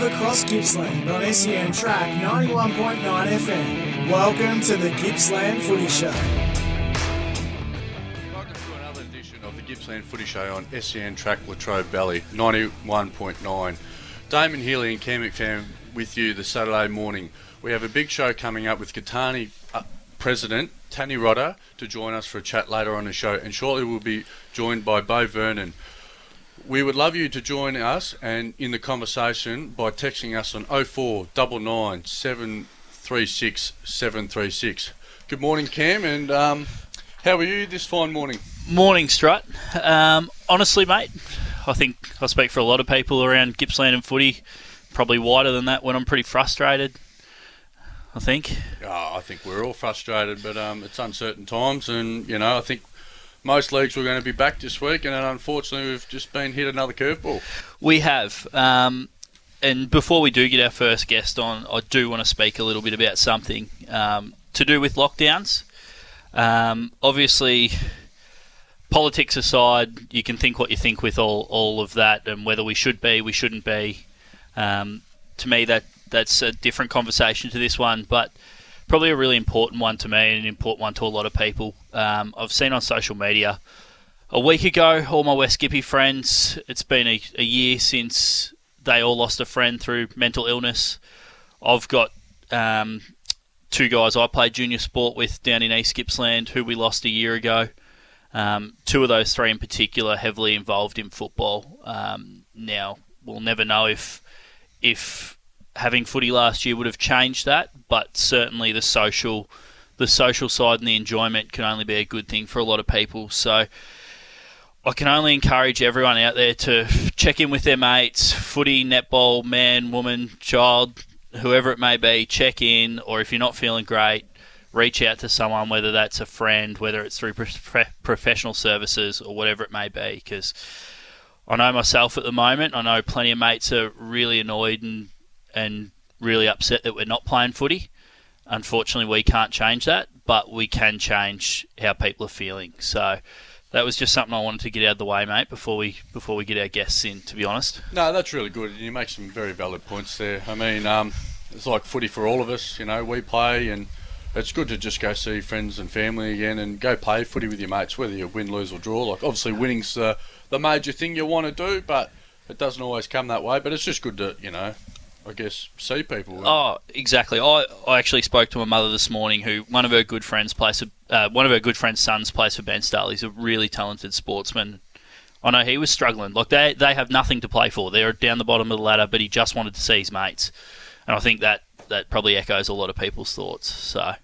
live across Gippsland on SEN Track 91.9 FM. Welcome to the Gippsland Footy Show. Welcome to another edition of the Gippsland Footy Show on SEN Track Latrobe Valley 91.9. Damon Healy and Cam McPhan with you this Saturday morning. We have a big show coming up with Catani uh, President Tanny Rodda to join us for a chat later on the show, and shortly we'll be joined by Beau Vernon. We would love you to join us and in the conversation by texting us on 0499 736 736. Good morning, Cam, and um, how are you this fine morning? Morning, Strut. Um, honestly, mate, I think I speak for a lot of people around Gippsland and footy, probably wider than that when I'm pretty frustrated. I think. Oh, I think we're all frustrated, but um, it's uncertain times, and you know, I think most leagues were going to be back this week, and unfortunately, we've just been hit another curveball. We have. Um, and before we do get our first guest on, I do want to speak a little bit about something um, to do with lockdowns. Um, obviously, politics aside, you can think what you think with all, all of that and whether we should be, we shouldn't be. Um, to me, that that's a different conversation to this one, but probably a really important one to me and an important one to a lot of people. Um, I've seen on social media a week ago, all my West Gippy friends, it's been a, a year since they all lost a friend through mental illness. I've got um, two guys I played junior sport with down in East Gippsland who we lost a year ago. Um, two of those three in particular heavily involved in football. Um, now we'll never know if if having footy last year would have changed that, but certainly the social the social side and the enjoyment can only be a good thing for a lot of people. So I can only encourage everyone out there to check in with their mates, footy, netball, man, woman, child, whoever it may be, check in, or if you're not feeling great, reach out to someone, whether that's a friend, whether it's through prof- professional services or whatever it may be, because I know myself at the moment, I know plenty of mates are really annoyed and, and really upset that we're not playing footy. Unfortunately, we can't change that, but we can change how people are feeling. So that was just something I wanted to get out of the way, mate, before we before we get our guests in. To be honest. No, that's really good. You make some very valid points there. I mean, um, it's like footy for all of us. You know, we play, and it's good to just go see friends and family again, and go play footy with your mates, whether you win, lose, or draw. Like obviously, winning's the the major thing you want to do, but it doesn't always come that way. But it's just good to you know I guess, see people. Oh, exactly. I, I actually spoke to my mother this morning, who one of her good friends plays for, uh, one of her good friends' sons plays for Bairnsdale. He's a really talented sportsman. I know he was struggling. Like they they have nothing to play for. They're down the bottom of the ladder, but he just wanted to see his mates, and I think that that probably echoes a lot of people's thoughts. So.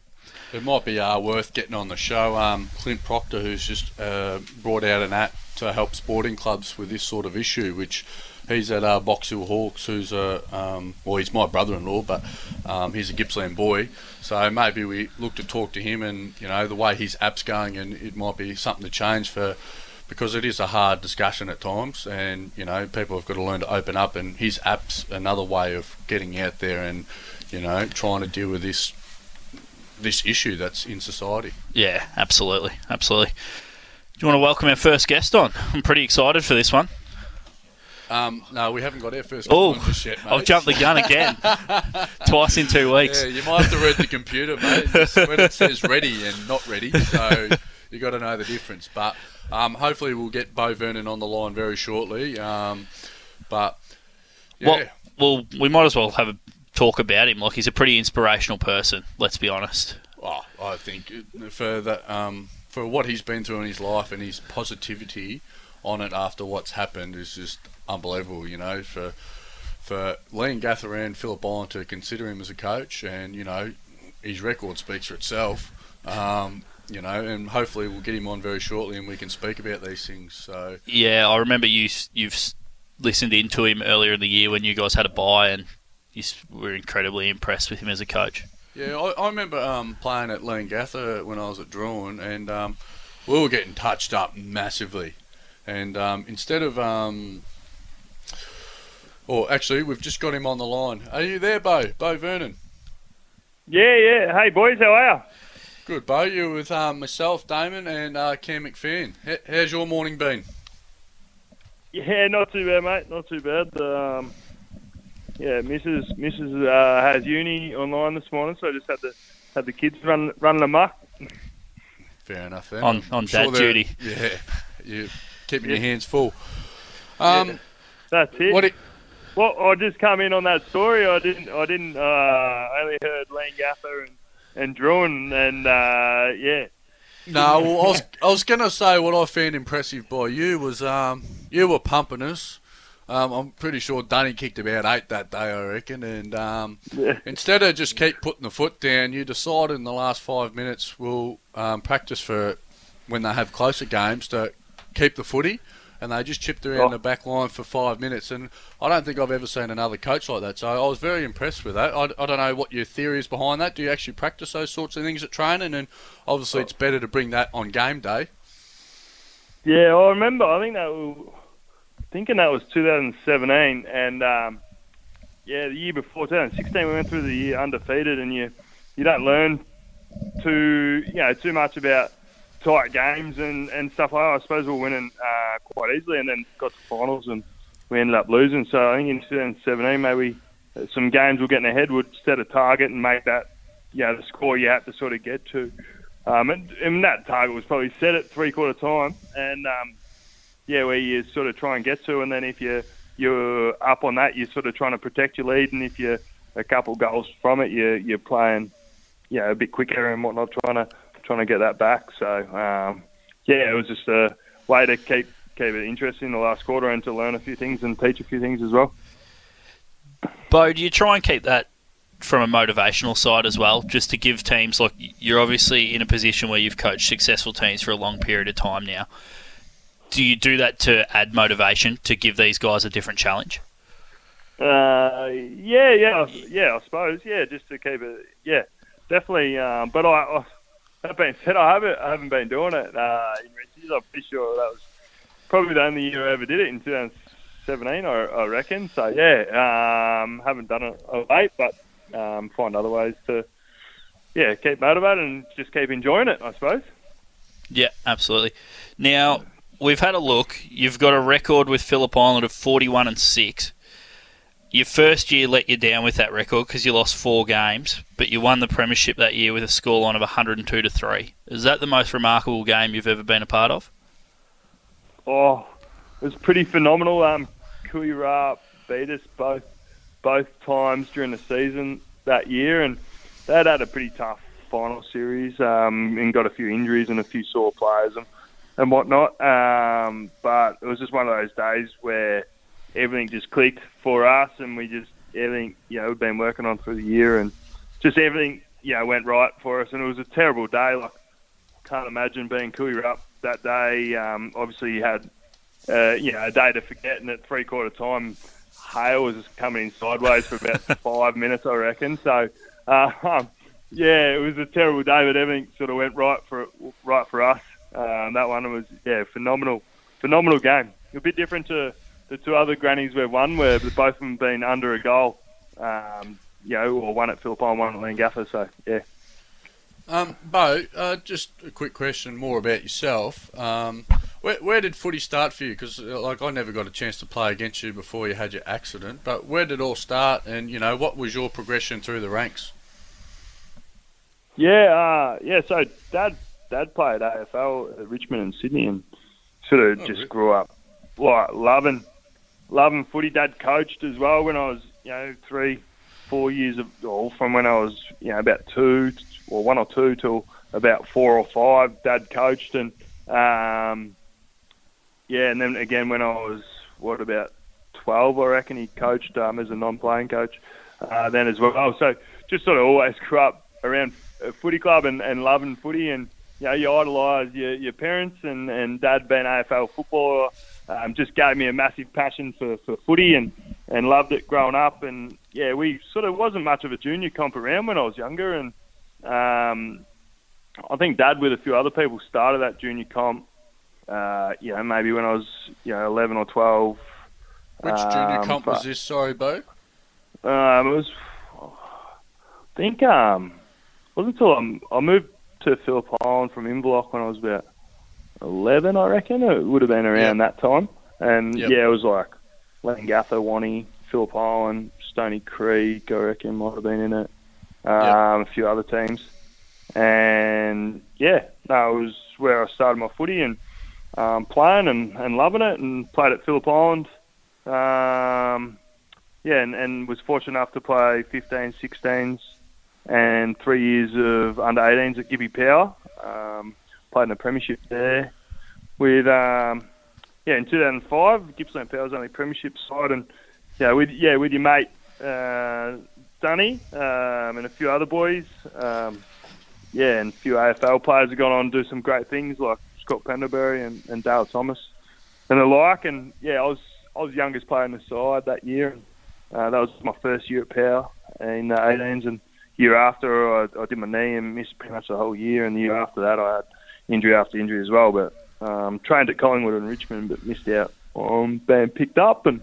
It might be uh, worth getting on the show. Um, Clint Proctor, who's just uh, brought out an app to help sporting clubs with this sort of issue, which he's at uh, Box Hill Hawks, who's a um, well, he's my brother-in-law, but um, he's a Gippsland boy. So maybe we look to talk to him, and you know the way his app's going, and it might be something to change for because it is a hard discussion at times, and you know people have got to learn to open up, and his app's another way of getting out there and you know trying to deal with this this issue that's in society. Yeah, absolutely, absolutely. Do you want to welcome our first guest on? I'm pretty excited for this one. Um, no, we haven't got our first oh, just yet, mate. I've jumped the gun again. Twice in two weeks. Yeah, you might have to read the computer, mate. It's when it says ready and not ready, so you got to know the difference. But um, hopefully, we'll get Beau Vernon on the line very shortly. Um, but yeah. Well, well, we might as well have a talk about him. Like he's a pretty inspirational person. Let's be honest. Oh, I think for that, um, for what he's been through in his life and his positivity on it after what's happened is just unbelievable. You know, for for Leongatha and Phillip Island to consider him as a coach, and you know, his record speaks for itself. Um, you know, and hopefully we'll get him on very shortly, and we can speak about these things. So yeah, I remember you you've listened into him earlier in the year when you guys had a buy, and you were incredibly impressed with him as a coach. Yeah, I, I remember um, playing at Leongatha when I was at Drouin, and um, we were getting touched up massively. And um, instead of um, or actually, we've just got him on the line. Are you there, Beau? Beau Vernon? Yeah, yeah. Hey, boys, how are you? Good, Beau. You with um, myself, Damon, and uh, Cam McPhan. H- how's your morning been? Yeah, not too bad, mate. Not too bad. Um, yeah, Mrs. Mrs. Uh, has uni online this morning, so I just had the had the kids run running amok. Fair enough. Then. On- I'm on dad they're- duty. Yeah, you keeping your hands full. Um, That's it. what? It, Well, I just come in on that story. I didn't. I didn't. Uh, I only heard Leongatha and and Drouin, and uh, yeah, No, well, I was, I was going to say what I found impressive by you was um, you were pumping us. Um, I'm pretty sure Dunny kicked about eight that day, I reckon. And um, Yeah. instead of just keep putting the foot down, you decided in the last five minutes we'll um, practice for when they have closer games to keep the footy. And they just chipped around Oh. the back line for five minutes. And I don't think I've ever seen another coach like that. So I was very impressed with that. I, I don't know what your theory is behind that. Do you actually practice those sorts of things at training? And obviously, Oh. it's better to bring that on game day. yeah. I remember. I think that was, thinking that was 2017, and um, yeah, the year before 2016, we went through the year undefeated, and you you don't learn too you know too much about tight games and, and stuff like that. I suppose we were winning uh, quite easily, and then got to finals and we ended up losing. So I think in 2017, maybe some games were getting ahead would set a target and make that you know the score you had to sort of get to. Um, and, and that target was probably set at three quarter time, and um, yeah, where you sort of try and get to, and then if you you're up on that, you're sort of trying to protect your lead, and if you're a couple goals from it, you're you're playing, you know, a bit quicker and whatnot, trying to trying to get that back. So um, yeah, it was just a way to keep keep it interesting in the last quarter and to learn a few things and teach a few things as well. Beau, do you try and keep that from a motivational side as well, just to give teams like you're obviously in a position where you've coached successful teams for a long period of time now. Do you do that to add motivation to give these guys a different challenge? Uh, yeah, yeah, yeah. I suppose, yeah, just to keep it, yeah, definitely. Um, but I, I, that being said, I haven't, I haven't been doing it uh, in Richies. I'm pretty sure that was probably the only year I ever did it in 2017, I, I reckon. So yeah, um, haven't done it of late, but um, find other ways to, yeah, keep motivated and just keep enjoying it. I suppose. Yeah, absolutely. Now we've had a look. You've got a record with Phillip Island of 41 and six. Your first year let you down with that record because you lost four games, but you won the premiership that year with a scoreline of 102 to three. Is that the most remarkable game you've ever been a part of? Oh, it was pretty phenomenal. Um, Kuira beat us both both times during the season that year, and they had had a pretty tough final series um, and got a few injuries and a few sore players and, and whatnot. Um, but it was just one of those days where everything just clicked for us, and we just everything you know we've been working on through the year, and just everything you know went right for us. And it was a terrible day. Like can't imagine being Kuira up that day. Um, obviously, you had uh, you know a day to forget, and at three quarter time, hail was just coming in sideways for about five minutes, I reckon. So, uh, yeah, it was a terrible day, but everything sort of went right for right for us. Um, that one was yeah phenomenal, phenomenal game. A bit different to the two other grannies we've won, where both of them been under a goal. Um, you know, or one at Phillip Island, one at Leongatha. So yeah. Um, Beau, uh, just a quick question more about yourself. Um, where, where did footy start for you? Because like I never got a chance to play against you before you had your accident. But where did it all start? And you know, what was your progression through the ranks? Yeah, uh, yeah. So dad, dad played AFL at Richmond and Sydney, and sort of Oh, just really? grew up like loving, loving footy. Dad coached as well when I was, you know, three, four years of, or from when I was, you know, about two or one or two till about four or five. Dad coached, and um, yeah, and then again when I was what about twelve, I reckon he coached um, as a non-playing coach uh, then as well. Oh so just sort of always grew up around a footy club and, and loving footy, and you know you idolise your, your parents, and, and dad being AFL footballer um, just gave me a massive passion for, for footy and, and loved it growing up. And yeah, we sort of wasn't much of a junior comp around when I was younger, and um, I think dad with a few other people started that junior comp. Uh, you know, maybe when I was you know eleven or twelve. Which junior Um, comp was this? Sorry, Beau. Um, it was, I think, um, wasn't until I, I moved to Phillip Island from Inverloch when I was about 11, I reckon. It would have been around that time. And Yep. yeah, it was like Gaffer, Wani, Phillip Island, Stony Creek, I reckon might have been in it. Um, Yeah. A few other teams, and yeah, no, it was where I started my footy and um, playing and, and loving it, and played at Phillip Island. Um, yeah, and, and was fortunate enough to play 15, 16s, and three years of under 18s at Gippy Power. Um, played in the premiership there with um, yeah in 2005 Gippsland Power's only premiership side and yeah with yeah with your mate uh, Dunny um, and a few other boys um, yeah and a few AFL players have gone on to do some great things like Scott Pendlebury and, and Dale Thomas and the like. And yeah I was I was the youngest player in the side that year and uh, that was my first year at Power in the 18s and year after I, I did my knee and missed pretty much the whole year. And the year after that I had injury after injury as well but um, trained at Collingwood and Richmond, but missed out on being picked up. And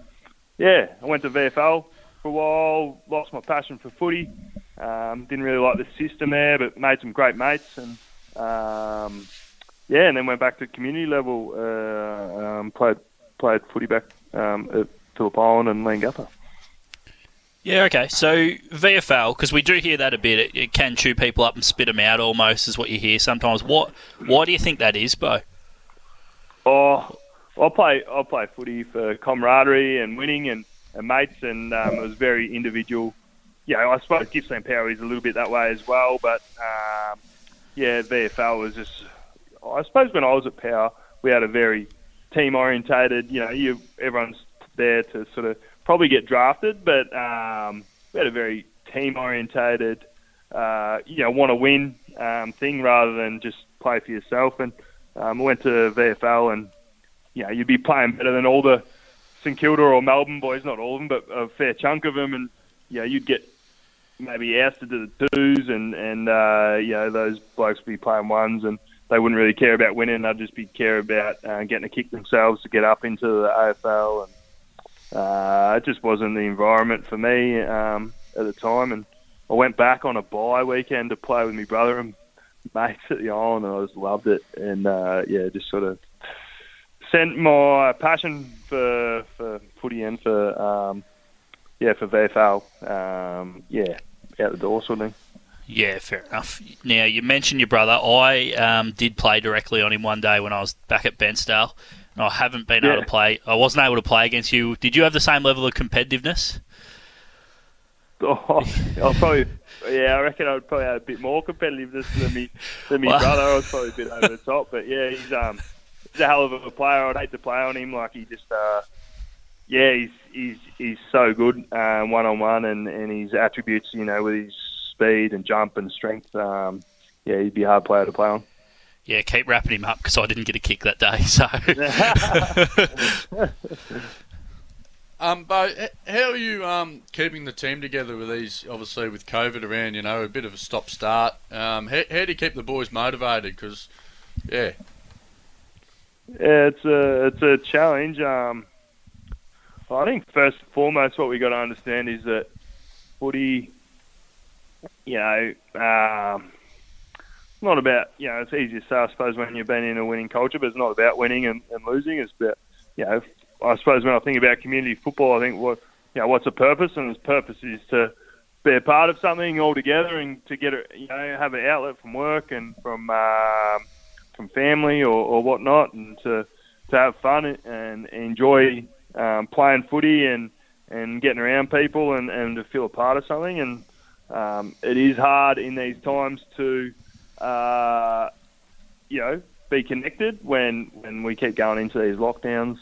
yeah, I went to VFL for a while. Lost my passion for footy. Um, didn't really like the system there, but made some great mates. And um, yeah, and then went back to community level. Uh, um, played played footy back um, at Phillip Island and Leongatha. Yeah, okay. So VFL, because we do hear that a bit, it, it can chew people up and spit them out almost, is what you hear sometimes. What? Why do you think that is, Beau? Oh, I play I play footy for camaraderie and winning and, and mates, and um, it was very individual. Yeah, I suppose Gippsland Power is a little bit that way as well, but um, yeah, VFL was just. I suppose when I was at Power, we had a very team orientated. You know, you everyone's there to sort of probably get drafted, but um, we had a very team orientated. Uh, you know, want to win um, thing rather than just play for yourself. And um, I went to VFL, and you know, you'd be playing better than all the St Kilda or Melbourne boys, not all of them, but a fair chunk of them, and you know, you'd get maybe ousted to the twos, and and uh, you know, those blokes would be playing ones, and they wouldn't really care about winning. They'd just be care about uh, getting a kick themselves to get up into the AFL, and uh, it just wasn't the environment for me um, at the time, and. I went back on a bye weekend to play with my brother and mates at the island, and I just loved it. And uh, yeah, just sort of sent my passion for for footy and for um, yeah for VFL um, yeah out the door sort of thing. Yeah, fair enough. Now you mentioned your brother. I um, did play directly on him one day when I was back at Bairnsdale. I haven't been able to play. I wasn't able to play against you. Did you have the same level of competitiveness? Oh, I'll probably yeah, I reckon I'd probably have a bit more competitiveness than me than my brother. I was probably a bit over the top, but yeah, he's um he's a hell of a player. I'd hate to play on him. Like he just uh yeah, he's he's he's so good one on one, and and his attributes, you know, with his speed and jump and strength. Um, yeah, he'd be a hard player to play on. Yeah, keep wrapping him up because I didn't get a kick that day. So Um, but how are you um, keeping the team together with these? Obviously, with COVID around, you know, a bit of a stop start. Um, how, how do you keep the boys motivated? Because, yeah, Yeah, it's a it's a challenge. Um, I think first and foremost, what we got to understand is that footy, you know, um, not about you know it's easy to say I suppose when you've been in a winning culture, but it's not about winning and, and losing. It's about you know I suppose when I think about community football, I think what you know what's the purpose, and its purpose is to be a part of something all together and to get a, you know have an outlet from work and from um, from family or, or whatnot, and to to have fun and enjoy um, playing footy and and getting around people and, and to feel a part of something. And um, it is hard in these times to uh, you know be connected when when we keep going into these lockdowns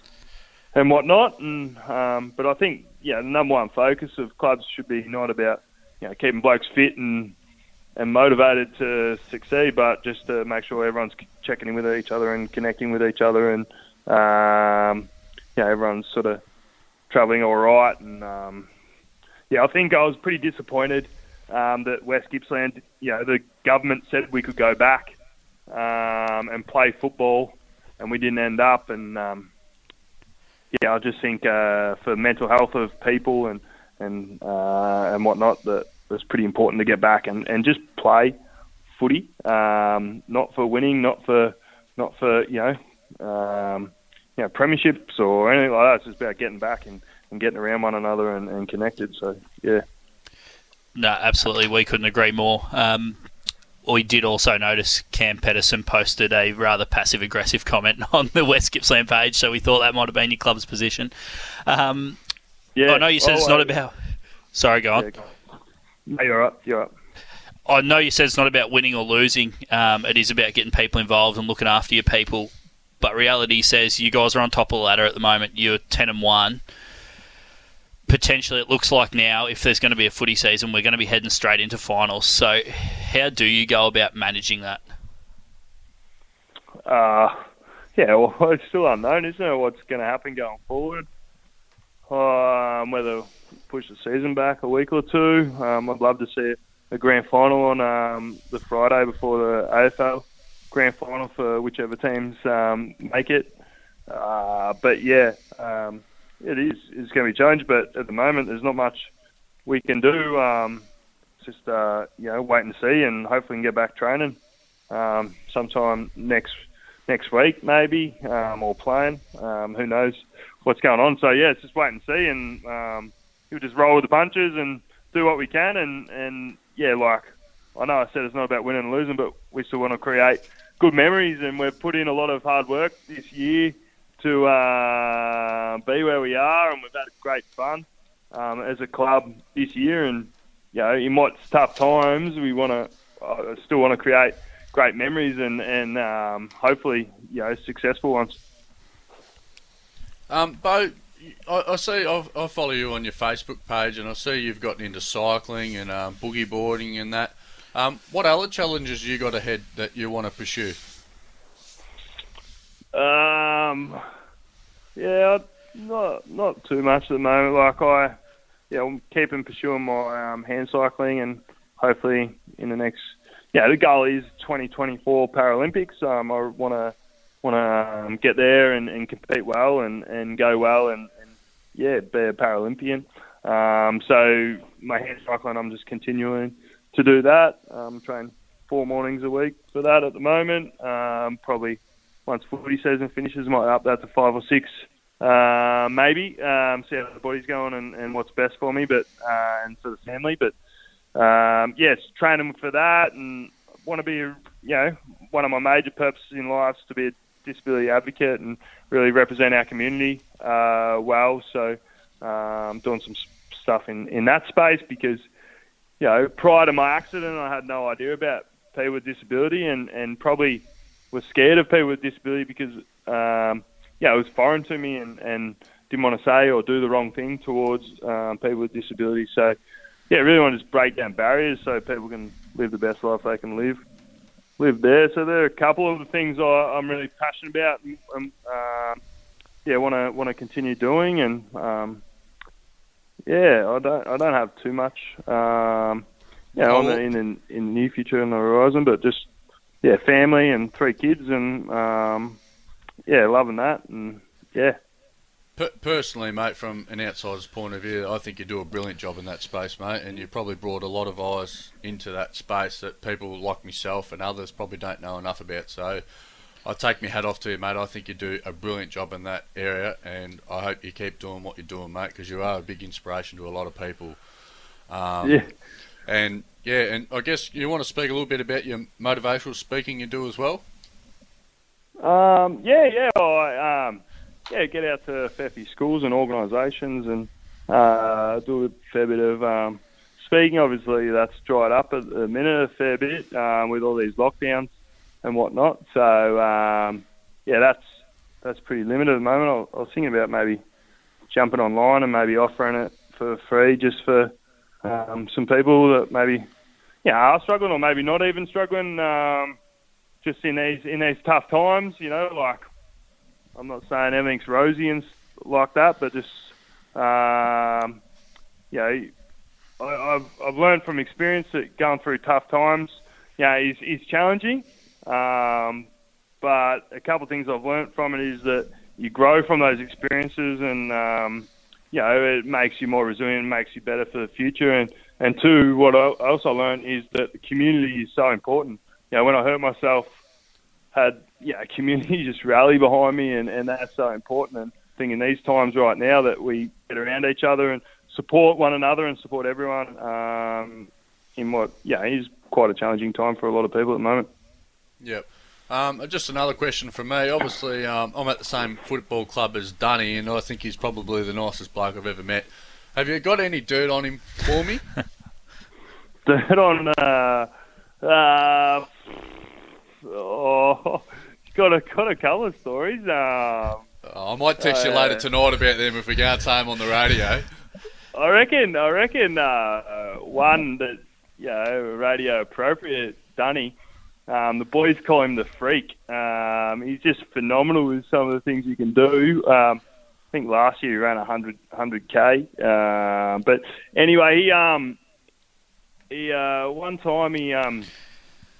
and whatnot. And um, but I think yeah, the number one focus of clubs should be not about you know keeping blokes fit and and motivated to succeed, but just to make sure everyone's checking in with each other and connecting with each other, and um, know everyone's sort of travelling all right. And um, yeah, I think I was pretty disappointed um, that West Gippsland, you know, the government said we could go back um, and play football, and we didn't end up. And um, yeah, I just think uh, for mental health of people and and uh, and whatnot that it's pretty important to get back and, and just play footy, um, not for winning, not for not for you know um, you know premierships or anything like that. It's just about getting back and, and getting around one another and, and connected. So yeah. No, absolutely. We couldn't agree more. Um, we did also notice Cam Pedersen posted a rather passive aggressive comment on the West Gippsland page, so we thought that might have been your club's position. Um, yeah. I know you said oh, it's not uh, about. Sorry, go on. Yeah, no, you're up. You're up. I know you said it's not about winning or losing. Um, it is about getting people involved and looking after your people. But reality says you guys are on top of the ladder at the moment. You're ten and one potentially it looks like now if there's going to be a footy season we're going to be heading straight into finals. So how do you go about managing that? Uh, yeah well it's still unknown isn't it what's going to happen going forward? Um, whether push the season back a week or two um, I'd love to see a grand final on um, the Friday before the AFL grand final for whichever teams um, make it. Uh, but yeah um, it is it's going to be changed, but at the moment there's not much we can do. Um, just uh, you know wait and see, and hopefully we can get back training um, sometime next next week maybe, um, or playing. Um, who knows what's going on? So yeah, it's just wait and see, and um, we'll just roll with the punches and do what we can, and and yeah, like I know I said it's not about winning and losing, but we still want to create good memories, and we've put in a lot of hard work this year to uh, be where we are, and we've had great fun um, as a club this year. And you know, in what's tough times, we want to uh, still want to create great memories and and um, hopefully you know successful ones. Um, Beau, I, I see i I follow you on your Facebook page, and I see you've gotten into cycling and um, boogie boarding and that. Um, what other challenges you got ahead that you want to pursue? Um, yeah, not not too much at the moment. Like I, yeah, I'm keeping pursuing my um, hand cycling, and hopefully in the next, yeah, the goal is 2024 Paralympics. Um, I want to want to um, get there and, and compete well and, and go well and, and yeah, be a Paralympian. Um, so my hand cycling, I'm just continuing to do that. Um, training four mornings a week for that at the moment. Um, probably once footy season finishes, might up that to five or six, uh, maybe. Um, see how the body's going and, and what's best for me, but uh, and for the family. But um, yes, training for that, and want to be, you know, one of my major purposes in life is to be a disability advocate and really represent our community uh, well. So um, doing some stuff in, in that space because, you know, prior to my accident, I had no idea about people with disability and, and probably was scared of people with disability because um, yeah, it was foreign to me and, and didn't want to say or do the wrong thing towards um, people with disability. So yeah, really want to just break down barriers so people can live the best life they can live live there. So there are a couple of the things I, am really passionate about and um, uh, yeah, want to want to continue doing and um, yeah, I don't I don't have too much um, yeah, on the, in, in in the near future on the horizon, but just yeah, family and three kids, and um, yeah, loving that, and yeah. Personally, mate, from an outsider's point of view, I think you do a brilliant job in that space, mate, and you probably brought a lot of eyes into that space that people like myself and others probably don't know enough about. So, I take my hat off to you, mate. I think you do a brilliant job in that area, and I hope you keep doing what you're doing, mate, because you are a big inspiration to a lot of people. Um, yeah. And yeah, and I guess you want to speak a little bit about your motivational speaking you do as well. Um, yeah, yeah, I um, yeah get out to a fair few schools and organisations and uh, do a fair bit of um, speaking. Obviously, that's dried up at the minute a fair bit um, with all these lockdowns and whatnot. So um, yeah, that's that's pretty limited at the moment. I, I was thinking about maybe jumping online and maybe offering it for free just for um, some people that maybe yeah, are struggling or maybe not even struggling, um, just in these in these tough times. You know, like I'm not saying everything's rosy and like that, but just um, you know, I, have I've learned from experience that going through tough times, yeah, is is challenging. Um, but a couple of things I've learned from it is that you grow from those experiences, and um, you know, it makes you more resilient, makes you better for the future, and and two, what I also learned is that the community is so important. You know, when I hurt myself, had yeah, community just rally behind me, and, and that's so important. And think in these times right now that we get around each other and support one another and support everyone um, in what, yeah, is quite a challenging time for a lot of people at the moment. Yep. Um, just another question from me. Obviously, um, I'm at the same football club as Dunny, and I think he's probably the nicest bloke I've ever met. Have you got any dirt on him for me? dirt on, uh, uh, oh, got a got a couple of stories. Um, I might text you later tonight about them if we can't say them on the radio. I reckon. I reckon uh, one that you know radio appropriate. Dunny. Um, the boys call him the freak. Um, he's just phenomenal with some of the things he can do. Um, I think last year he ran 100 100k. Uh, but anyway, he um he uh, one time he um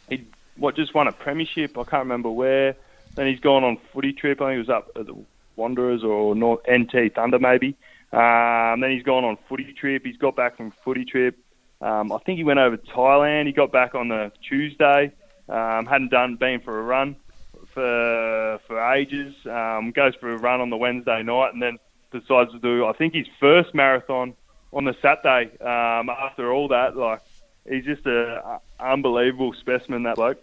he what just won a premiership. I can't remember where. Then he's gone on footy trip. I think it was up at the Wanderers or North, NT Thunder maybe. Um, then he's gone on footy trip. He's got back from footy trip. Um, I think he went over to Thailand. He got back on the Tuesday. Um, hadn't done been for a run for for ages. Um, goes for a run on the Wednesday night and then decides to do I think his first marathon on the Saturday. Um, after all that, like he's just a, a unbelievable specimen. That bloke.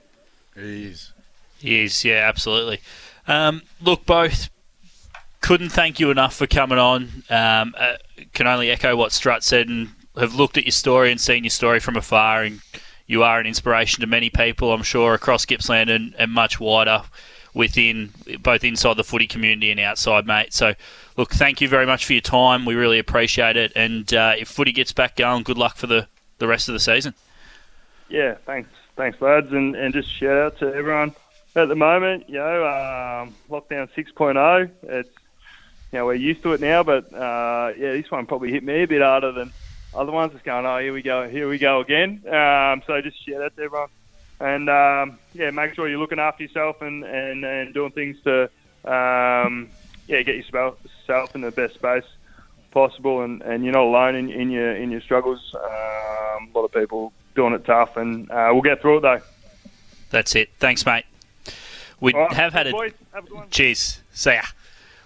He is. He is. Yeah, absolutely. Um, look, both couldn't thank you enough for coming on. Um, uh, can only echo what Strut said and have looked at your story and seen your story from afar and you are an inspiration to many people, I'm sure, across Gippsland and, and much wider within both inside the footy community and outside, mate. So, look, thank you very much for your time. We really appreciate it. And uh, if footy gets back going, good luck for the, the rest of the season. Yeah, thanks, thanks, lads, and, and just shout out to everyone at the moment. You know, um, lockdown 6.0. It's you know we're used to it now, but uh, yeah, this one probably hit me a bit harder than other ones just going, oh, here we go, here we go again. Um, so just shout out to everyone. And um, yeah, make sure you're looking after yourself and, and, and doing things to um, yeah get yourself in the best space possible. And, and you're not alone in, in your in your struggles. Um, a lot of people doing it tough, and uh, we'll get through it though. That's it. Thanks, mate. We right, have had a boys, cheers. See ya.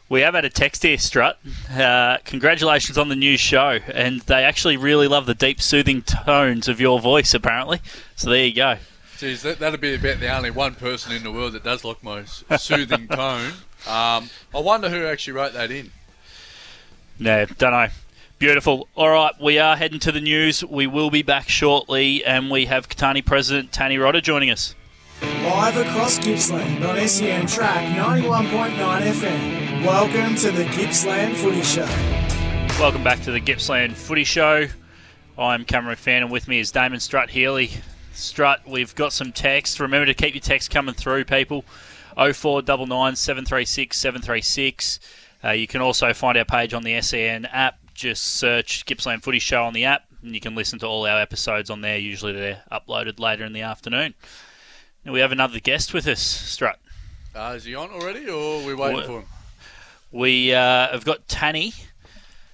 We have had a text here, Strut. Uh, congratulations on the new show, and they actually really love the deep, soothing tones of your voice. Apparently, so there you go. Geez, that, that'd be about the only one person in the world that does like my soothing tone. Um, I wonder who actually wrote that in. No, don't know. Beautiful. All right, we are heading to the news. We will be back shortly, and we have Catani President Tanny Rodda joining us. Live across Gippsland on SEN Track 91.9 FM. Welcome to the Gippsland Footy Show. Welcome back to the Gippsland Footy Show. I'm Cameron McPhan, and with me is Damon Strut Healy. Strut, we've got some text. Remember to keep your text coming through, people. 0499 736 736. Uh, you can also find our page on the SEN app. Just search Gippsland Footy Show on the app, and you can listen to all our episodes on there. Usually they're uploaded later in the afternoon. And we have another guest with us, Strut. Uh, is he on already, or are we waiting Well, for him? We uh, have got Tanny,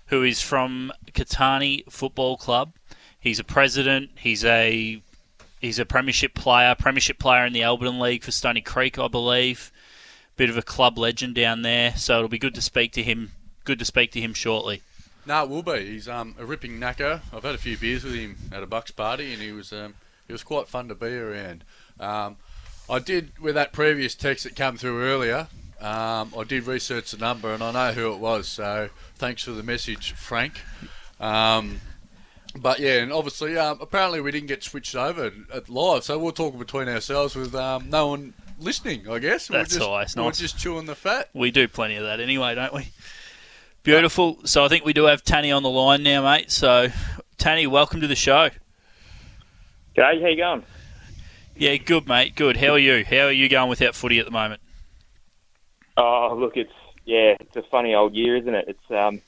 who is from Catani Football Club. He's a president. He's a he's a premiership player, premiership player in the Alberton League for Stony Creek, I believe. Bit of a club legend down there. So it'll be good to speak to him. Good to speak to him shortly. No, it will be. He's um, a ripping knacker. I've had a few beers with him at a Bucks party, and he was um, he was quite fun to be around. Um, I did with that previous text that came through earlier. Um, I did research the number, and I know who it was. So thanks for the message, Frank. Um, but yeah, and obviously, um, apparently we didn't get switched over at live, so we're talking between ourselves with um, no one listening. I guess That's we're just, always We're nice. just chewing the fat. We do plenty of that anyway, don't we? Beautiful. So I think we do have Tanny on the line now, mate. So Tanny, welcome to the show. G'day, how you going? Yeah, good, mate. Good. How are you? How are you going without footy at the moment? Oh, look, it's yeah, it's a funny old year, isn't it? It's um,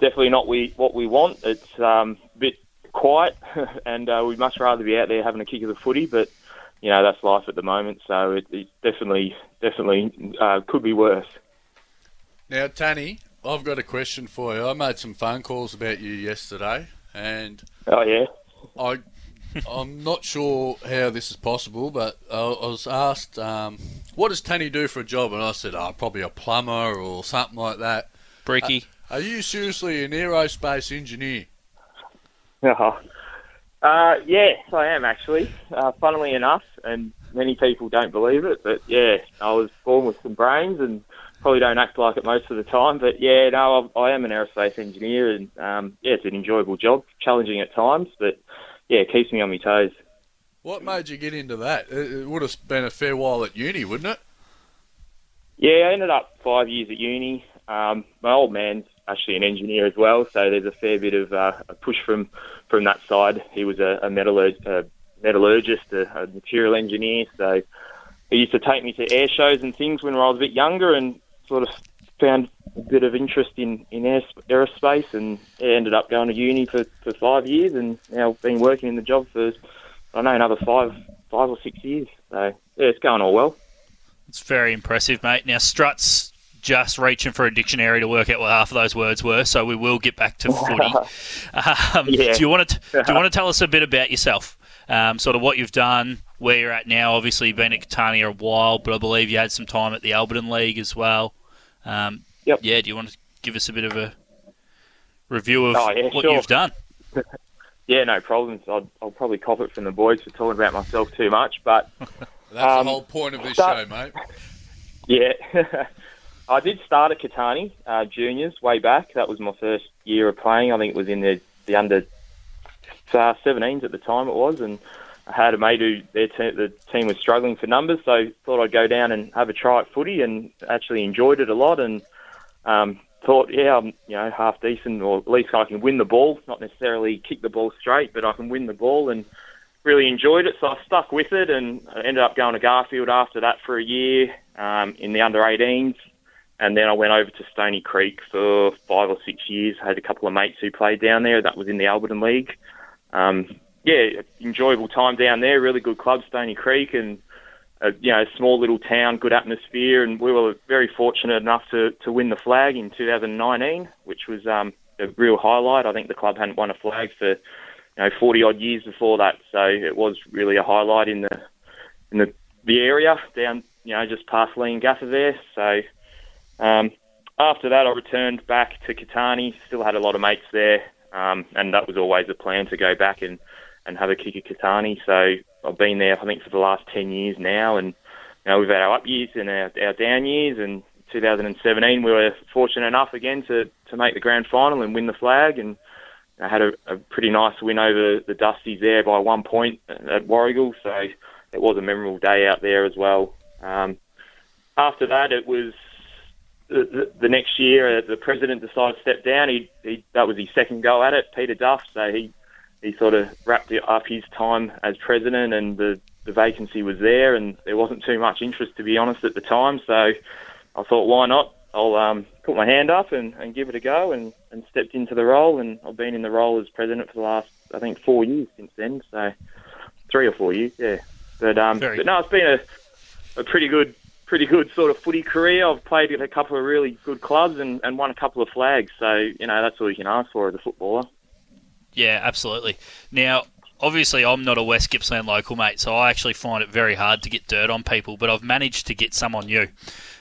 definitely not we what we want. It's um, a bit quiet, and uh, we'd much rather be out there having a kick of the footy. But you know that's life at the moment, so it, it definitely, definitely uh, could be worse. Now, Tanny, I've got a question for you. I made some phone calls about you yesterday, and Oh yeah, I, I'm not sure how this is possible, but I, I was asked, um, "What does Tanny do for a job?" And I said, "Oh, probably a plumber or something like that." Bricky. Are you seriously an aerospace engineer? Uh, uh, yes, I am actually. Uh, funnily enough, and many people don't believe it, but yeah, I was born with some brains and probably don't act like it most of the time. But yeah, no, I, I am an aerospace engineer, and um, yeah, it's an enjoyable job, challenging at times, but yeah, it keeps me on my toes. What made you get into that? It would have been a fair while at uni, wouldn't it? Yeah, I ended up five years at uni. Um, my old man's actually an engineer as well, so there's a fair bit of uh, a push from from that side. He was a, a, metallurg- a metallurgist, a, a material engineer, so he used to take me to air shows and things when I was a bit younger, and sort of found a bit of interest in in air, aerospace, and ended up going to uni for, for five years, and now been working in the job for I don't know another five five or six years. So yeah, it's going all well. It's very impressive, mate. Now, Struts just reaching for a dictionary to work out what half of those words were, so we will get back to footy. Um, Yeah. Do you want to do you want to tell us a bit about yourself? Um, sort of what you've done, where you're at now. Obviously, you've been at Catani a while, but I believe you had some time at the Alberton League as well. Um, Yep. Yeah. Do you want to give us a bit of a review of Oh, yeah, what sure. you've done? Yeah, no problems. I'll, I'll probably cop it from the boys for talking about myself too much, but That's Um, the whole point of this that- show, mate. Yeah. I did start at Catani uh, juniors way back. That was my first year of playing. I think it was in the, the under uh, 17s at the time it was, and I had a mate who their te- the team was struggling for numbers, so thought I'd go down and have a try at footy, and actually enjoyed it a lot, and um, thought, yeah, I'm you know half decent, or at least I can win the ball, not necessarily kick the ball straight, but I can win the ball, and really enjoyed it. So I stuck with it, and I ended up going to Garfield after that for a year um, in the under 18s. And then I went over to Stony Creek for five or six years. I had a couple of mates who played down there. That was in the Alberton League. Um, yeah, enjoyable time down there. Really good club, Stony Creek, and a, you know, small little town, good atmosphere. And we were very fortunate enough to, to win the flag in 2019, which was um, a real highlight. I think the club hadn't won a flag for you know 40 odd years before that, so it was really a highlight in the in the the area down you know just past Leongatha there. So um, after that, I returned back to Catani. Still had a lot of mates there, um, and that was always the plan to go back and, and have a kick at Catani. So I've been there, I think, for the last ten years now, and you know we've had our up years and our, our down years. And 2017, we were fortunate enough again to to make the grand final and win the flag, and I had a, a pretty nice win over the Dusties there by one point at Warragul. So it was a memorable day out there as well. Um, after that, it was the, the, the next year. Uh, the president decided to step down. He, he that was his second go at it, Peter Duff. So he he sort of wrapped up his time as president, and the the vacancy was there, and there wasn't too much interest, to be honest, at the time. So I thought, why not? I'll um, put my hand up and, and give it a go, and, and stepped into the role, and I've been in the role as president for the last, I think, four years since then. So three or four years, yeah. But um, Very but no, it's been a, a pretty good, pretty good sort of footy career. I've played at a couple of really good clubs and, and won a couple of flags. So you know that's all you can ask for as a footballer. Yeah, absolutely. Now, obviously, I'm not a West Gippsland local, mate, so I actually find it very hard to get dirt on people, but I've managed to get some on you.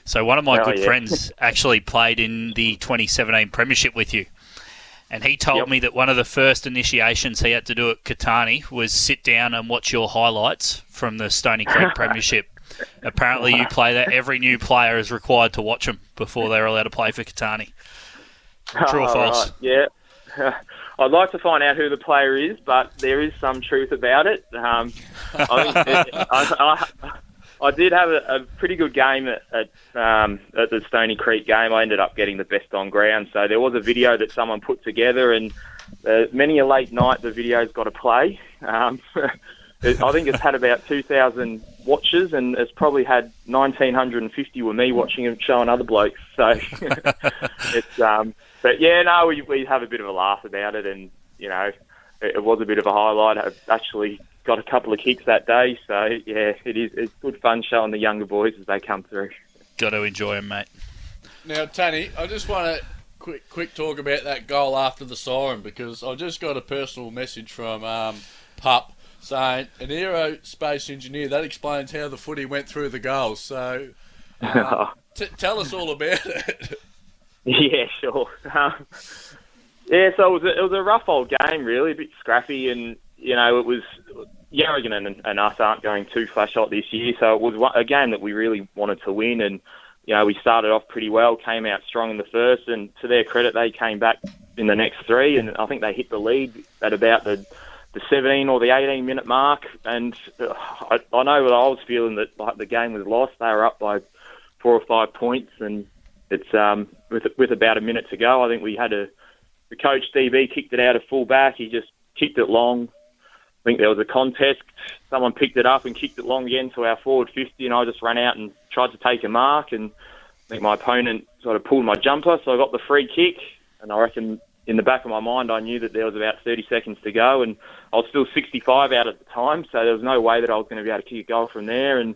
So, one of my Oh, good yeah. friends actually played in the 2017 Premiership with you. And he told Yep. me that one of the first initiations he had to do at Catani was sit down and watch your highlights from the Stony Creek Premiership. Apparently, you play that. Every new player is required to watch them before they're allowed to play for Catani. True or false? right, Yeah. I'd like to find out who the player is, but there is some truth about it. Um, I, I, I, I did have a, a pretty good game at, at, um, at the Stony Creek game. I ended up getting the best on ground. So there was a video that someone put together, and uh, many a late night the video's got to play. Um, I think it's had about 2,000 watches, and it's probably had 1,950 with me watching it showing other blokes. So it's um, but yeah, no, we we have a bit of a laugh about it, and you know, it, it was a bit of a highlight. I actually got a couple of kicks that day, so yeah, it is it's good fun showing the younger boys as they come through. Got to enjoy them, mate. Now, Tanny, I just want to quick quick talk about that goal after the siren because I just got a personal message from um, Pup saying an aerospace engineer. That explains how the footy went through the goals. So, uh, t- tell us all about it. Yeah, sure. Um, yeah, so it was a, it was a rough old game, really, a bit scrappy, and you know it was Yarragon and, and us aren't going too flash hot this year, so it was a game that we really wanted to win, and you know we started off pretty well, came out strong in the first, and to their credit, they came back in the next three, and I think they hit the lead at about the the 17 or the 18 minute mark, and uh, I, I know that I was feeling that like the game was lost. They were up by four or five points, and it's um, with with about a minute to go. I think we had a the coach DB kicked it out of full back. He just kicked it long. I think there was a contest. Someone picked it up and kicked it long again to our forward 50, and I just ran out and tried to take a mark. And I think my opponent sort of pulled my jumper, so I got the free kick. And I reckon in the back of my mind, I knew that there was about 30 seconds to go, and I was still 65 out at the time, so there was no way that I was going to be able to kick a goal from there. And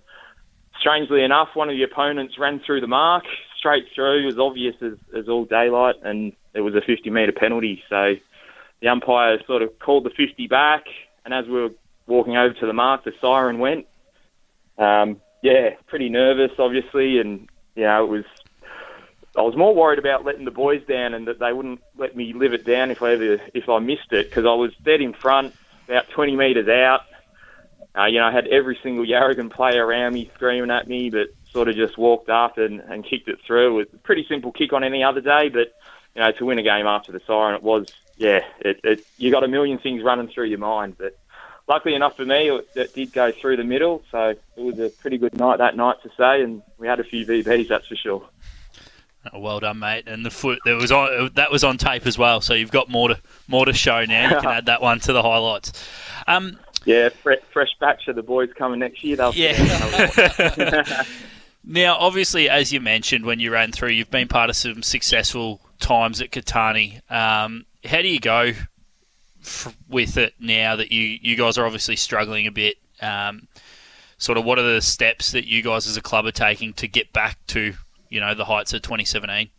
strangely enough, one of the opponents ran through the mark straight through, as obvious as, as all daylight, and it was a 50 metre penalty. So the umpire sort of called the 50 back, and as we were walking over to the mark, the siren went. Um, yeah, pretty nervous, obviously, and you know it was. I was more worried about letting the boys down and that they wouldn't let me live it down if I ever if I missed it because I was dead in front, about 20 metres out. Uh, you know, I had every single Yarragon player around me screaming at me, but sort of just walked up and, and kicked it through. It was a pretty simple kick on any other day, but you know, to win a game after the siren, it was yeah. It, it you got a million things running through your mind, but luckily enough for me, it, it did go through the middle, so it was a pretty good night that night to say, and we had a few VBs, that's for sure. Oh, well done, mate. And the foot that was on that was on tape as well, so you've got more to more to show now. You can add that one to the highlights. Um, Yeah, fresh, fresh batch of the boys coming next year. They'll Yeah. now, obviously, as you mentioned when you ran through, you've been part of some successful times at Catani. Um, how do you go f- with it now that you, you guys are obviously struggling a bit? Um, sort of, what are the steps that you guys as a club are taking to get back to you know the heights of 2017?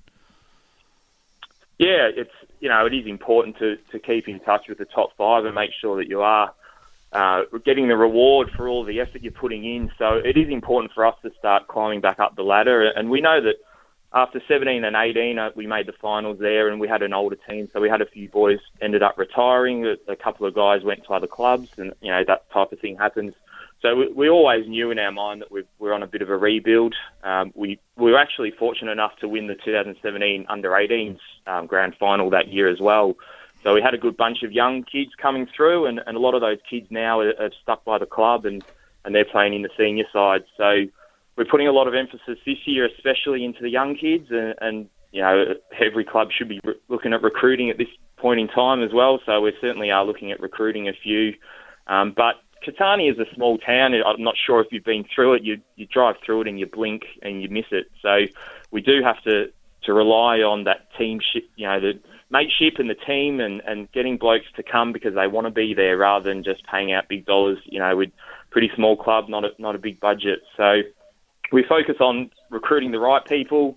yeah, it's you know it is important to, to keep in touch with the top five and make sure that you are uh, getting the reward for all the effort you're putting in. So it is important for us to start climbing back up the ladder, and we know that after 17 and 18, uh, we made the finals there, and we had an older team, so we had a few boys ended up retiring. A, a couple of guys went to other clubs, and you know that type of thing happens. So we, we always knew in our mind that we we're on a bit of a rebuild. Um, we, we were actually fortunate enough to win the 2017 under 18s um, grand final that year as well. So we had a good bunch of young kids coming through, and, and a lot of those kids now are, are stuck by the club, and, and they're playing in the senior side. So we're putting a lot of emphasis this year, especially into the young kids, and, and you know every club should be re- looking at recruiting at this point in time as well. So we certainly are looking at recruiting a few, um, but Catani is a small town. I'm not sure if you've been through it. You you drive through it and you blink and you miss it. So we do have to to rely on that teamship, you know, the mateship and the team and, and getting blokes to come because they want to be there rather than just paying out big dollars, you know, with pretty small club, not a, not a big budget. So we focus on recruiting the right people.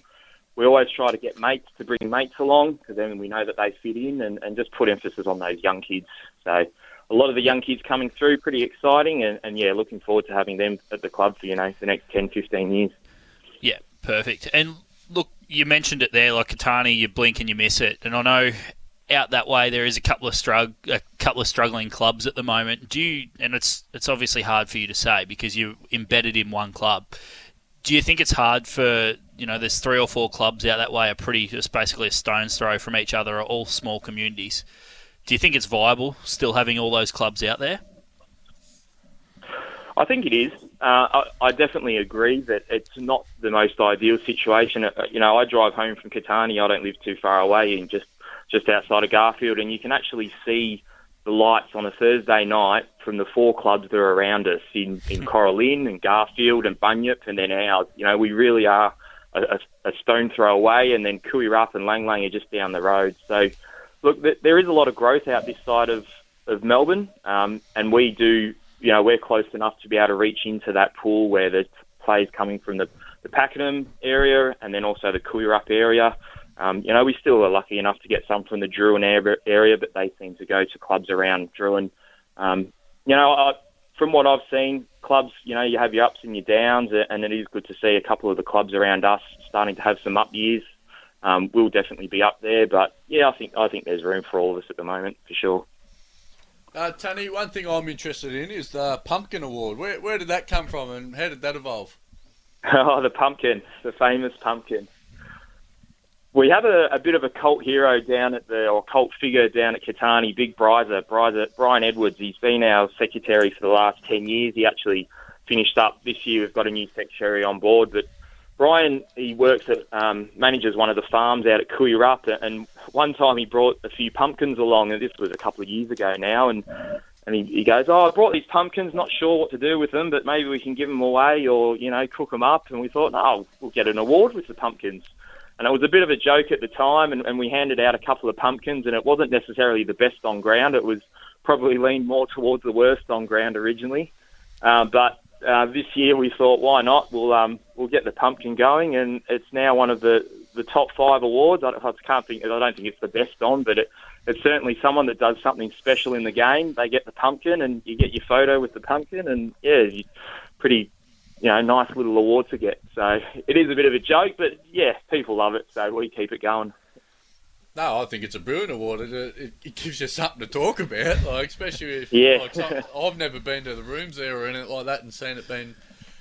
We always try to get mates to bring mates along because then we know that they fit in and, and just put emphasis on those young kids. So a lot of the young kids coming through, pretty exciting. And, and yeah, looking forward to having them at the club for, you know, the next 10, 15 years. Yeah, perfect. And look, you mentioned it there, like Catani, you blink and you miss it. And I know out that way there is a couple of a couple of struggling clubs at the moment. Do you? And it's it's obviously hard for you to say because you're embedded in one club. Do you think it's hard for you know? There's three or four clubs out that way are pretty. It's basically a stone's throw from each other. Are all small communities. Do you think it's viable still having all those clubs out there? I think it is. Uh, I, I definitely agree that it's not the most ideal situation. Uh, You know, I drive home from Catania. I don't live too far away, and just just outside of Garfield, and you can actually see the lights on a Thursday night from the four clubs that are around us in in Cora Lynn and Garfield and Bunyip, and then ours. You know, we really are a, a, stone throw away, and then Koo Wee Rup and Lang Lang are just down the road. So, look, th- there is a lot of growth out this side of of Melbourne, um, and we do you know, we're close enough to be able to reach into that pool where there's players coming from the, the Pakenham area and then also the Koo Wee Rup area. Um, you know, we still are lucky enough to get some from the Drouin area, but they seem to go to clubs around Drouin. Um, you know, I, from what I've seen, clubs, you know, you have your ups and your downs, and it is good to see a couple of the clubs around us starting to have some up years. um, we'll definitely be up there. But yeah, I think I think there's room for all of us at the moment for sure. Uh, Tony, one thing I'm interested in is the Pumpkin Award. Where, where did that come from and how did that evolve? oh, the pumpkin, the famous pumpkin. We have a, a, bit of a cult hero down at the, or cult figure down at Catani, Big Bryza, Bryza, Brian Edwards. He's been our secretary for the last 10 years. He actually finished up this year. We've got a new secretary on board, but Brian, he works at, um, manages one of the farms out at Koo Wee Rup, and one time he brought a few pumpkins along, and this was a couple of years ago now, and and he, he goes, oh, I brought these pumpkins, not sure what to do with them, but maybe we can give them away or, you know, cook them up. And we thought, no, we'll get an award with the pumpkins. And it was a bit of a joke at the time, and, and we handed out a couple of pumpkins, and it wasn't necessarily the best on ground. It was probably leaned more towards the worst on ground originally. Uh, but uh, this year we thought, why not? We'll um, we'll get the pumpkin going, and it's now one of the, the top five awards. I, I can't think, I don't think it's the best on, but it, it's certainly someone that does something special in the game. They get the pumpkin, and you get your photo with the pumpkin, and yeah, pretty, you know, nice little award to get. So it is a bit of a joke, but yeah, people love it, so we keep it going. No, I think it's a brilliant award. It, it, it gives you something to talk about, like especially if yeah. Like I've never been to the rooms there or anything like that and seen it being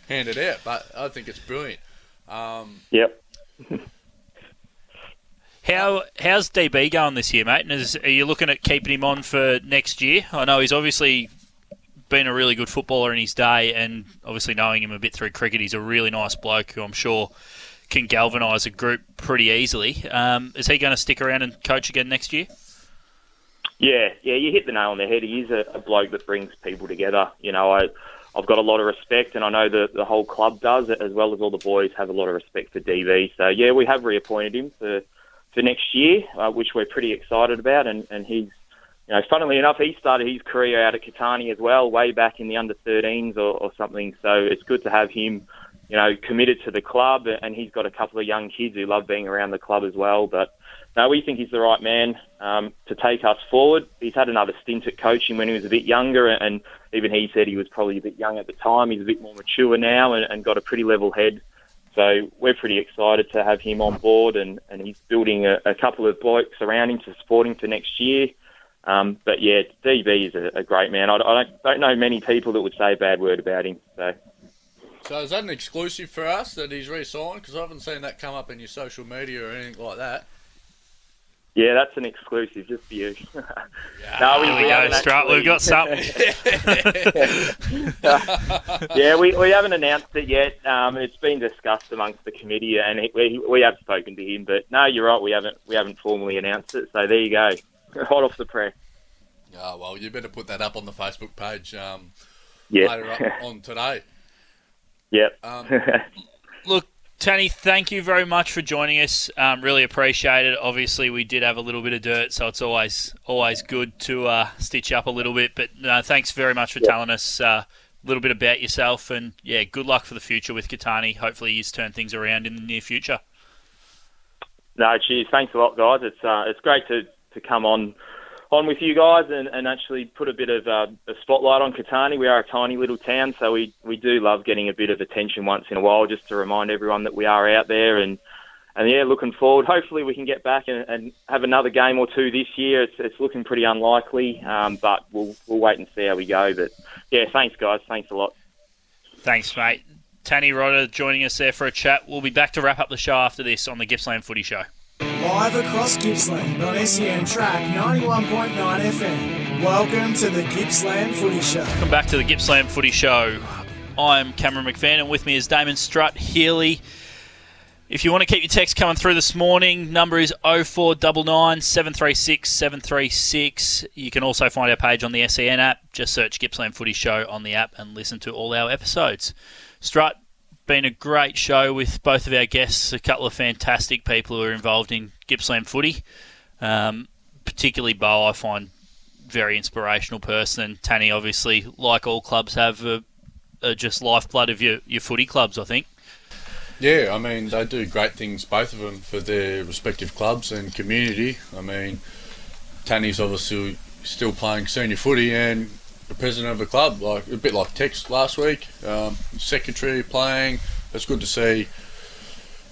handed out, but I think it's brilliant. Um, yep. How how's DB going this year, mate? And is, are you looking at keeping him on for next year? I know he's obviously been a really good footballer in his day, and obviously knowing him a bit through cricket, he's a really nice bloke who I'm sure can galvanise a group pretty easily. Um, is he going to stick around and coach again next year? Yeah, yeah, you hit the nail on the head. He is a, a bloke that brings people together. You know, I, I've got a lot of respect, and I know the the whole club does, as well as all the boys have a lot of respect for DB. So yeah, we have reappointed him for for next year, uh, which we're pretty excited about. And, and he's, you know, funnily enough, he started his career out at Catani as well, way back in the under 13s or, or something. So it's good to have him, you know, committed to the club. And he's got a couple of young kids who love being around the club as well. But no, we think he's the right man um, to take us forward. He's had another stint at coaching when he was a bit younger, and even he said he was probably a bit young at the time. He's a bit more mature now and, and got a pretty level head so we're pretty excited to have him on board, and, and he's building a, a couple of blokes around him to support him for next year. Um, but yeah, DB is a, a great man. I, I, don't, don't know many people that would say a bad word about him. So. So is that an exclusive for us that he's re-signed? Because I haven't seen that come up in your social media or anything like that. Yeah, that's an exclusive just for you. yeah, no, we, we go, Strat. We've got something. yeah, we, we haven't announced it yet. Um, it's been discussed amongst the committee, and we, we have spoken to him. But no, you're right. We haven't we haven't formally announced it. So there you go, hot off the press. Oh, well, you better put that up on the Facebook page um, yep. later on today. Yep. Um, look, Tony, thank you very much for joining us. Um, really appreciate it. Obviously, we did have a little bit of dirt, so it's always always good to uh, stitch up a little bit. But uh, thanks very much for telling us uh, a little bit about yourself, and yeah, good luck for the future with Catani. Hopefully, you turn things around in the near future. No, cheers. Thanks a lot, guys. It's uh, it's great to, to come on on with you guys and, and actually put a bit of uh, a spotlight on Catani. We are a tiny little town, so we, we do love getting a bit of attention once in a while just to remind everyone that we are out there. And, and yeah, looking forward. Hopefully, we can get back and, and have another game or two this year. It's, it's looking pretty unlikely, um, but we'll, we'll wait and see how we go. But yeah, thanks, guys. Thanks a lot. Thanks, mate. Tanny Rodda joining us there for a chat. We'll be back to wrap up the show after this on the Gippsland Footy Show. Live across Gippsland on SEN Track 91.9 FM. Welcome to the Gippsland Footy Show. Welcome back to the Gippsland Footy Show. I'm Cameron McPhan, and with me is Damon Strut Healy. If you want to keep your text coming through this morning, number is 0499 736 736. You can also find our page on the SEN app. Just search Gippsland Footy Show on the app and listen to all our episodes. Strut, been a great show with both of our guests, a couple of fantastic people who are involved in Gippsland footy. Um, particularly Beau, I find very inspirational person, Tanny, obviously, like all clubs, have a, a just lifeblood of your, your footy clubs. I think. Yeah, I mean they do great things, both of them, for their respective clubs and community. I mean, Tanny's obviously still playing senior footy and the president of a club, like a bit like Tex last week, um, secretary playing. It's good to see,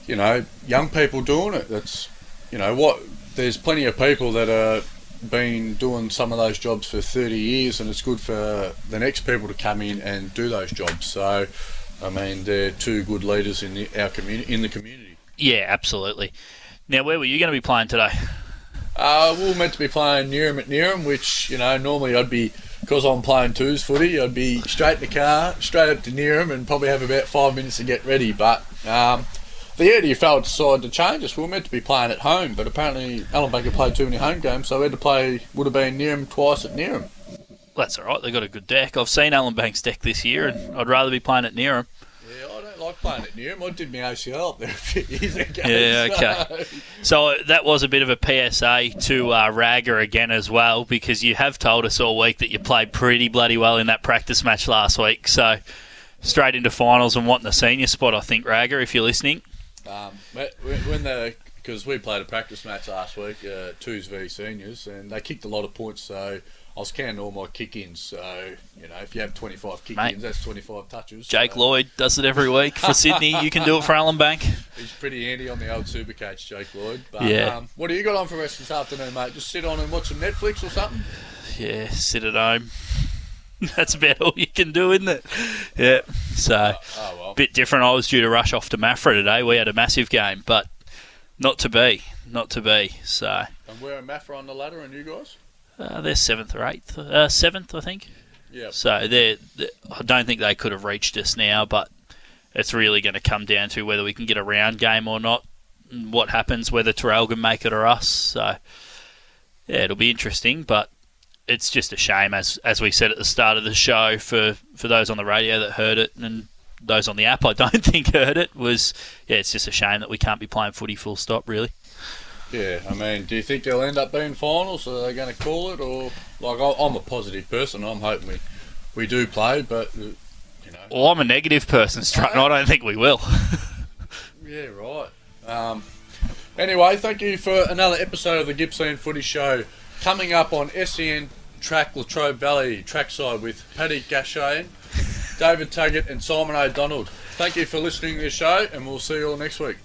you know, young people doing it. That's you know what? There's plenty of people that are been doing some of those jobs for 30 years, and it's good for the next people to come in and do those jobs. So, I mean, they're two good leaders in the, our community in the community. Yeah, absolutely. Now, where were you going to be playing today? Uh, we were meant to be playing Neerim at Neerim, which you know normally I'd be because I'm playing twos footy. I'd be straight in the car, straight up to Neerim, and probably have about five minutes to get ready. But um, the EDFL decided to change us. We were meant to be playing at home, but apparently Alan Baker played too many home games, so we had to play. Would have been Neerim twice at Neerim. That's all right. They've got a good deck. I've seen Ellinbank's deck this year, and I'd rather be playing at Neerim. Yeah, I don't like playing at Neerim. I did my ACL up there a few years ago. Yeah, so- okay. So that was a bit of a PSA to uh, Ragger again as well, because you have told us all week that you played pretty bloody well in that practice match last week. So straight into finals and wanting the senior spot, I think, Ragger, if you're listening. Um, when when the because we played a practice match last week, uh, twos v seniors, and they kicked a lot of points. So I was counting all my kick-ins. So you know, if you have 25 kick-ins, that's 25 touches. Jake so Lloyd does it every week for Sydney. You can do it for Ellinbank. He's pretty handy on the old super coach, Jake Lloyd. But, Yeah. Um, what do you got on for the rest of this afternoon, mate? Just sit on and watch some Netflix or something. Yeah, sit at home. That's about all you can do, isn't it? Yeah. So Oh well. bit different. I was due to rush off to Maffra today. We had a massive game, but not to be. Not to be. So And we're a Maffra on the ladder, and you guys. Uh, they're seventh or eighth. Uh, seventh, I think. Yeah. So they're, they I don't think they could have reached us now, but it's really going to come down to whether we can get a round game or not. What happens, whether Terrell can make it or us. So yeah, it'll be interesting, but it's just a shame, as as we said at the start of the show, for for those on the radio that heard it and those on the app I don't think heard it was yeah, it's just a shame that we can't be playing footy full stop really. Yeah, I mean, do you think they'll end up being finals? Are they going to call it, or like I'm a positive person. I'm hoping we we do play, but uh, you know, Well, I'm a negative person, Strutton. I don't think we will. yeah, right. Um, anyway, thank you for another episode of the Gippsland Footy Show. Coming up on SEN Track Latrobe Valley trackside with Paddy Gashane, David Taggart, and Simon O'Donnell. Thank you for listening to the show, and we'll see you all next week.